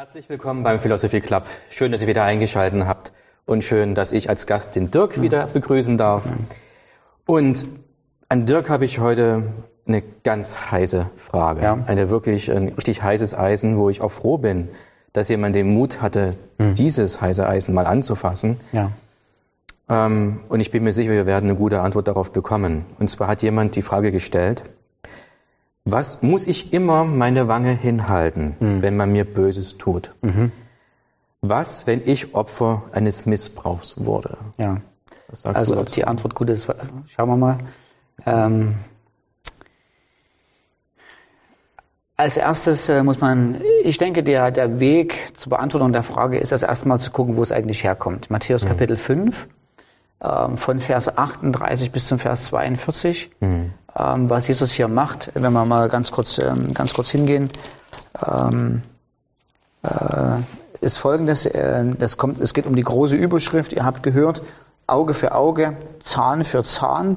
Herzlich willkommen beim Philosophy Club. Schön, dass ihr wieder eingeschaltet habt und schön, dass ich als Gast den Dirk wieder begrüßen darf. Und an Dirk habe ich heute eine ganz heiße Frage. Ja. Eine wirklich ein richtig heißes Eisen, wo ich auch froh bin, dass jemand den Mut hatte, dieses heiße Eisen mal anzufassen. Ja. Ähm, und ich bin mir sicher, wir werden eine gute Antwort darauf bekommen. Und zwar hat jemand die Frage gestellt, was muss ich immer meine Wange hinhalten, wenn man mir Böses tut? Was, wenn ich Opfer eines Missbrauchs wurde? ja. Also ob die Antwort gut ist, schauen wir mal. Ähm, als erstes äh, muss man, ich denke, der, der Weg zur Beantwortung der Frage ist das erstmal zu gucken, wo es eigentlich herkommt. Matthäus Kapitel 5, ähm, von Vers 38 bis zum Vers 42, ähm, was Jesus hier macht, wenn wir mal ganz kurz, ähm, ganz kurz hingehen. Ähm, äh, ist folgendes, äh, das kommt, es geht um die große Überschrift, ihr habt gehört, Auge für Auge, Zahn für Zahn,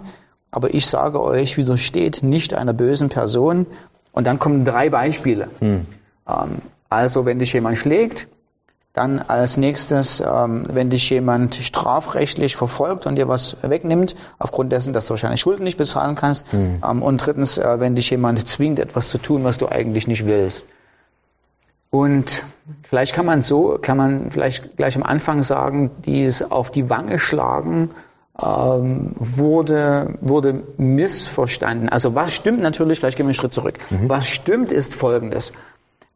aber ich sage euch, widersteht nicht einer bösen Person. Und dann kommen drei Beispiele. Ähm, also wenn dich jemand schlägt, dann als nächstes, ähm, wenn dich jemand strafrechtlich verfolgt und dir was wegnimmt, aufgrund dessen, dass du wahrscheinlich Schulden nicht bezahlen kannst. Ähm, und drittens, äh, wenn dich jemand zwingt, etwas zu tun, was du eigentlich nicht willst. Und vielleicht kann man so, kann man vielleicht gleich am Anfang sagen, dies auf die Wange schlagen ähm, wurde, wurde missverstanden. Also was stimmt natürlich, vielleicht gehen wir einen Schritt zurück. Was stimmt ist folgendes.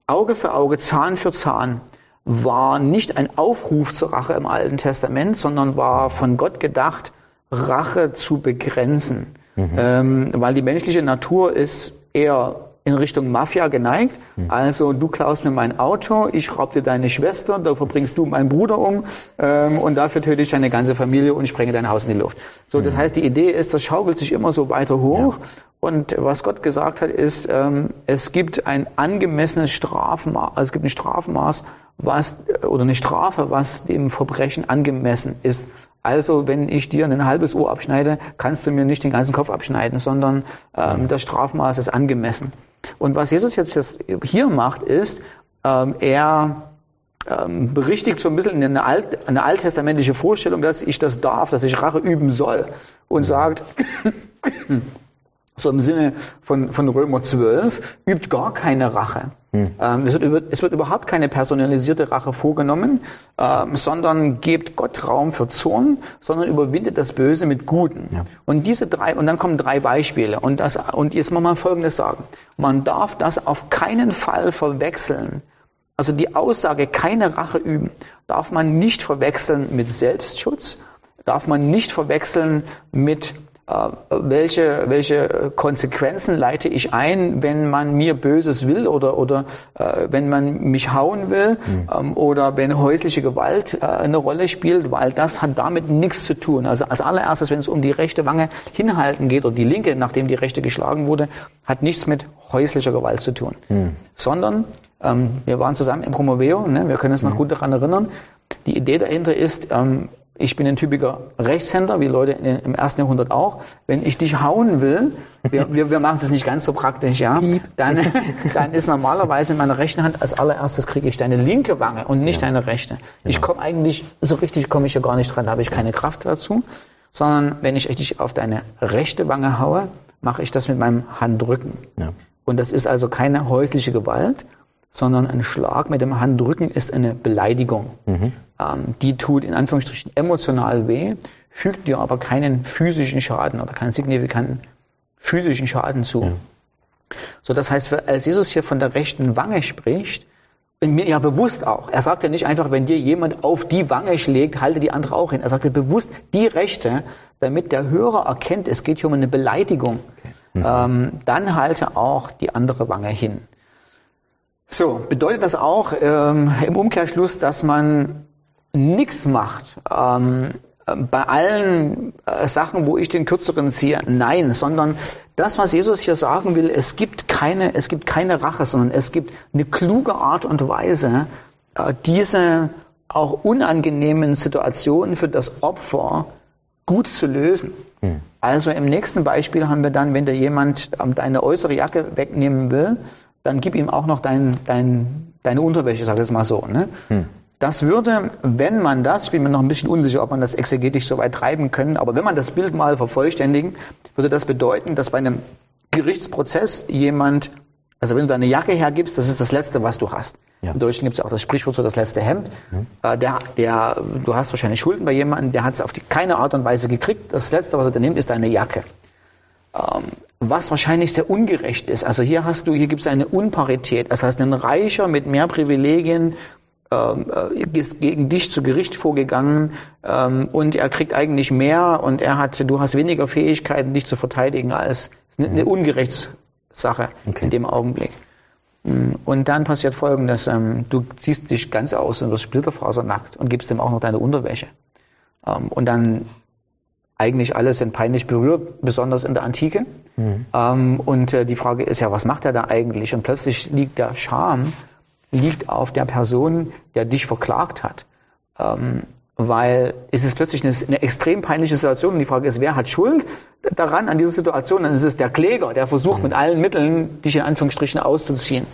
Auge für Auge, Zahn für Zahn war nicht ein Aufruf zur Rache im Alten Testament, sondern war von Gott gedacht, Rache zu begrenzen. Ähm, weil die menschliche Natur ist eher in Richtung Mafia geneigt. Also du klaust mir mein Auto, ich raub dir deine Schwester, dafür bringst du meinen Bruder um ähm, und dafür töte ich deine ganze Familie und ich sprenge dein Haus in die Luft. So, das heißt, die Idee ist, das schaukelt sich immer so weiter hoch. Und was Gott gesagt hat, ist, ähm, es gibt ein angemessenes Strafmaß, also es gibt ein Strafmaß, was oder eine Strafe, was dem Verbrechen angemessen ist. Also wenn ich dir ein halbes Ohr abschneide, kannst du mir nicht den ganzen Kopf abschneiden, sondern ähm, das Strafmaß ist angemessen. Und was Jesus jetzt hier macht, ist, ähm, er ähm, berichtigt so ein bisschen eine, alt, eine alttestamentliche Vorstellung, dass ich das darf, dass ich Rache üben soll und sagt, so im Sinne von, von Römer 12, übt gar keine Rache. Ähm, es, wird, es wird überhaupt keine personalisierte Rache vorgenommen, ähm, sondern gebt Gott Raum für Zorn, sondern überwindet das Böse mit Guten. Und diese drei, und dann kommen drei Beispiele. Und das, und jetzt mal mal Folgendes sagen. Man darf das auf keinen Fall verwechseln. Also die Aussage, keine Rache üben, darf man nicht verwechseln mit Selbstschutz, darf man nicht verwechseln mit welche, welche Konsequenzen leite ich ein, wenn man mir Böses will oder, oder äh, wenn man mich hauen will ähm, oder wenn häusliche Gewalt äh, eine Rolle spielt, weil das hat damit nichts zu tun. Also als allererstes, wenn es um die rechte Wange hinhalten geht oder die linke, nachdem die rechte geschlagen wurde, hat nichts mit häuslicher Gewalt zu tun, sondern ähm, wir waren zusammen im Promoveo, ne, wir können uns noch gut daran erinnern. Die Idee dahinter ist, ähm, ich bin ein typischer Rechtshänder, wie Leute im ersten Jahrhundert auch. Wenn ich dich hauen will, wir, wir, wir machen es jetzt nicht ganz so praktisch, ja, dann, dann ist normalerweise in meiner rechten Hand als allererstes kriege ich deine linke Wange und nicht deine rechte. Ich komme eigentlich, so richtig komme ich ja gar nicht dran, da habe ich keine Kraft dazu, sondern wenn ich dich auf deine rechte Wange haue, mache ich das mit meinem Handrücken. Ja. Und das ist also keine häusliche Gewalt, sondern ein Schlag mit dem Handrücken ist eine Beleidigung. Ähm, die tut in Anführungsstrichen emotional weh, fügt dir aber keinen physischen Schaden oder keinen signifikanten physischen Schaden zu. So, das heißt, als Jesus hier von der rechten Wange spricht, mir ja bewusst auch. Er sagt ja nicht einfach, wenn dir jemand auf die Wange schlägt, halte die andere auch hin. Er sagt ja bewusst die rechte, damit der Hörer erkennt, es geht hier um eine Beleidigung. Ähm, dann halte auch die andere Wange hin. So, bedeutet das auch ähm, im Umkehrschluss, dass man nichts macht ähm, bei allen äh, Sachen, wo ich den kürzeren ziehe? Nein, sondern das, was Jesus hier sagen will, es gibt keine, es gibt keine Rache, sondern es gibt eine kluge Art und Weise, äh, diese auch unangenehmen Situationen für das Opfer gut zu lösen. Also im nächsten Beispiel haben wir dann, wenn dir jemand ähm, deine äußere Jacke wegnehmen will, dann gib ihm auch noch dein, dein, deine Unterwäsche, sag ich es mal so. Ne? Hm. Das würde, wenn man das, ich bin mir noch ein bisschen unsicher, ob man das exegetisch so weit treiben können, aber wenn man das Bild mal vervollständigen, würde das bedeuten, dass bei einem Gerichtsprozess jemand, also wenn du deine Jacke hergibst, das ist das Letzte, was du hast. Ja. Im Deutschen gibt es ja auch das Sprichwort so das letzte Hemd. Mhm. Äh, der, der, du hast wahrscheinlich Schulden bei jemandem, der hat es auf die, keine Art und Weise gekriegt. Das Letzte, was er dann nimmt, ist deine Jacke. Ähm, was wahrscheinlich sehr ungerecht ist. Also hier hast du, hier gibt es eine Unparität. Das heißt, ein Reicher mit mehr Privilegien ähm, äh, ist gegen dich zu Gericht vorgegangen ähm, und er kriegt eigentlich mehr und er hat, du hast weniger Fähigkeiten, dich zu verteidigen als eine, eine mhm. Ungerechtssache okay. in dem Augenblick. Mm, und dann passiert Folgendes, ähm, du ziehst dich ganz aus und wirst splitterfasernackt und gibst ihm auch noch deine Unterwäsche. Ähm, und dann eigentlich alle sind peinlich berührt, besonders in der Antike. Mhm. Ähm, und äh, die Frage ist ja, was macht er da eigentlich? Und plötzlich liegt der Scham liegt auf der Person, der dich verklagt hat. Ähm, weil es ist plötzlich eine, eine, extrem peinliche Situation und die Frage ist, wer hat Schuld daran, an dieser Situation? Dann ist es der Kläger, der versucht mit allen Mitteln, dich in Anführungsstrichen auszuziehen.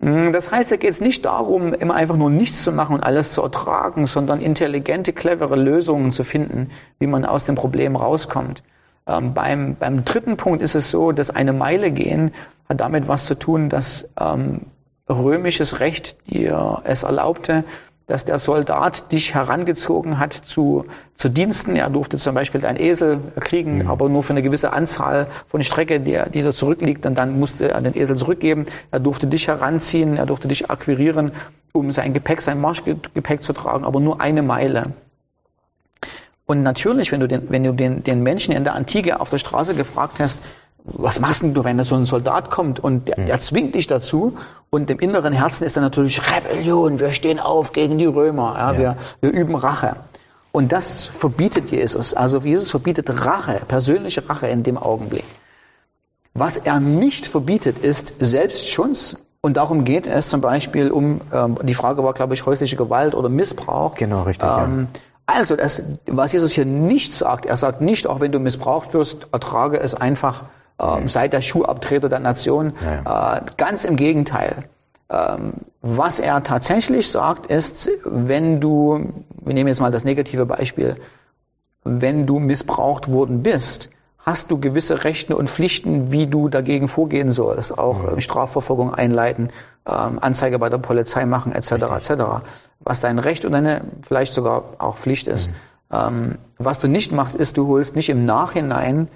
Mm, das heißt, da geht es nicht darum, immer einfach nur nichts zu machen und alles zu ertragen, sondern intelligente, clevere Lösungen zu finden, wie man aus dem Problem rauskommt. Ähm, beim, beim dritten Punkt ist es so, dass eine Meile gehen hat damit was zu tun, dass ähm, römisches Recht dir es erlaubte, dass der Soldat dich herangezogen hat zu, zu Diensten. Er durfte zum Beispiel einen Esel kriegen, mhm. aber nur für eine gewisse Anzahl von Strecke, die, die da zurückliegt, und dann musste er den Esel zurückgeben. Er durfte dich heranziehen, er durfte dich akquirieren, um sein Gepäck, sein Marschgepäck zu tragen, aber nur eine Meile. Und natürlich, wenn du den, wenn du den, den Menschen in der Antike auf der Straße gefragt hast, was machst denn du, wenn da so ein Soldat kommt und der, der hm. zwingt dich dazu und im inneren Herzen ist dann natürlich Rebellion, wir stehen auf gegen die Römer, ja, ja. Wir, wir üben Rache. Und das verbietet Jesus. Also Jesus verbietet Rache, persönliche Rache in dem Augenblick. Was er nicht verbietet, ist Selbstschutz. Und darum geht es zum Beispiel um, ähm, die Frage war, glaube ich, häusliche Gewalt oder Missbrauch. Genau, richtig. Ähm, ja. Also, das, was Jesus hier nicht sagt, er sagt nicht, auch wenn du missbraucht wirst, ertrage es einfach ähm, seit der Schuhabtreter der Nation. Äh, ganz im Gegenteil. Ähm, was er tatsächlich sagt, ist, wenn du, wir nehmen jetzt mal das negative Beispiel, wenn du missbraucht worden bist, hast du gewisse Rechte und Pflichten, wie du dagegen vorgehen sollst, auch mhm. Strafverfolgung einleiten, ähm, Anzeige bei der Polizei machen, etc., etc. Was dein Recht und deine vielleicht sogar auch Pflicht ist. Mhm. Ähm, was du nicht machst, ist, du holst nicht im Nachhinein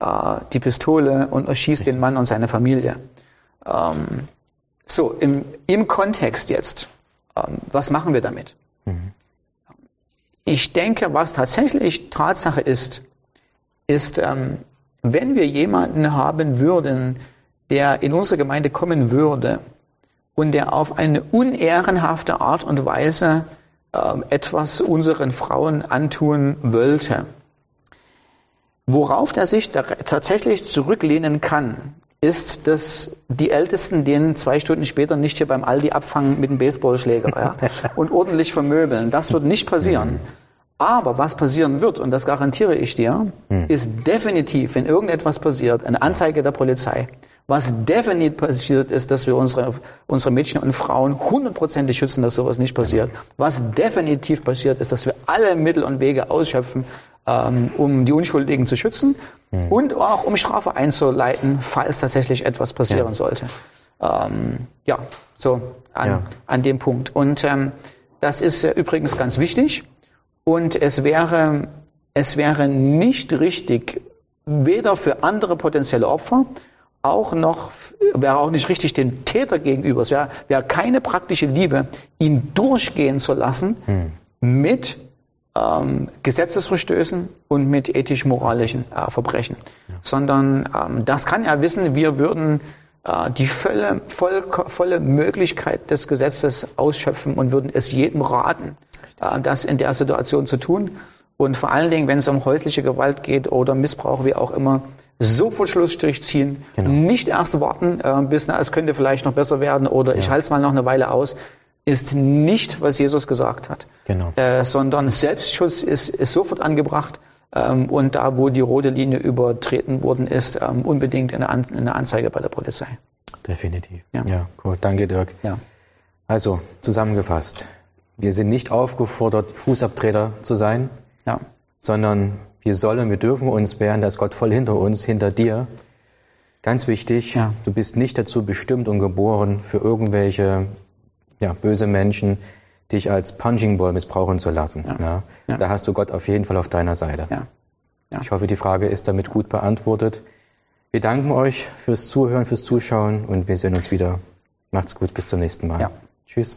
äh, die Pistole und erschießt Richtig. den Mann und seine Familie. Ähm, so, im, im Kontext jetzt, ähm, was machen wir damit? Mhm. Ich denke, was tatsächlich Tatsache ist, ist, ähm, wenn wir jemanden haben würden, der in unsere Gemeinde kommen würde und der auf eine unehrenhafte Art und Weise äh, etwas unseren Frauen antun wollte, Worauf der sich tatsächlich zurücklehnen kann, ist, dass die Ältesten den zwei Stunden später nicht hier beim Aldi abfangen mit einem Baseballschläger ja, und ordentlich vermöbeln. Das wird nicht passieren. Aber was passieren wird, und das garantiere ich dir, hm. ist definitiv, wenn irgendetwas passiert, eine Anzeige der Polizei. Was definitiv passiert, ist, dass wir unsere, unsere Mädchen und Frauen hundertprozentig schützen, dass sowas nicht passiert. Was definitiv passiert, ist, dass wir alle Mittel und Wege ausschöpfen, ähm, um die Unschuldigen zu schützen mhm. und auch um Strafe einzuleiten, falls tatsächlich etwas passieren ja. sollte. Ähm, ja, so an, ja. an dem Punkt. Und ähm, das ist äh, übrigens ganz wichtig. Und es wäre, es wäre nicht richtig, weder für andere potenzielle Opfer, auch noch, wäre auch nicht richtig dem Täter gegenüber. Es wäre, wäre keine praktische Liebe, ihn durchgehen zu lassen hm. mit ähm, Gesetzesverstößen und mit ethisch-moralischen äh, Verbrechen. Ja. Sondern ähm, das kann er wissen, wir würden äh, die volle, voll, volle Möglichkeit des Gesetzes ausschöpfen und würden es jedem raten, das in der Situation zu tun. Und vor allen Dingen, wenn es um häusliche Gewalt geht oder Missbrauch, wie auch immer, sofort Schlussstrich ziehen, genau. nicht erst warten, äh, bis na, es könnte vielleicht noch besser werden oder ja. ich halte es mal noch eine Weile aus, ist nicht, was Jesus gesagt hat, genau. äh, sondern Selbstschutz ist, ist sofort angebracht ähm, und da, wo die rote Linie übertreten worden ist, ähm, unbedingt eine, An eine Anzeige bei der Polizei. Definitiv. Ja. ja, gut. Danke, Dirk. Ja. Also, zusammengefasst. Wir sind nicht aufgefordert, Fußabtreter zu sein, Ja. sondern wir sollen, wir dürfen uns wehren, dass Gott voll hinter uns, hinter dir. Ganz wichtig, Ja. du bist nicht dazu bestimmt und geboren, für irgendwelche ja, böse Menschen dich als Punching Ball missbrauchen zu lassen. Da hast du Gott auf jeden Fall auf deiner Seite. Ich hoffe, die Frage ist damit gut beantwortet. Wir danken euch fürs Zuhören, fürs Zuschauen und wir sehen uns wieder. Macht's gut, bis zum nächsten Mal. Tschüss.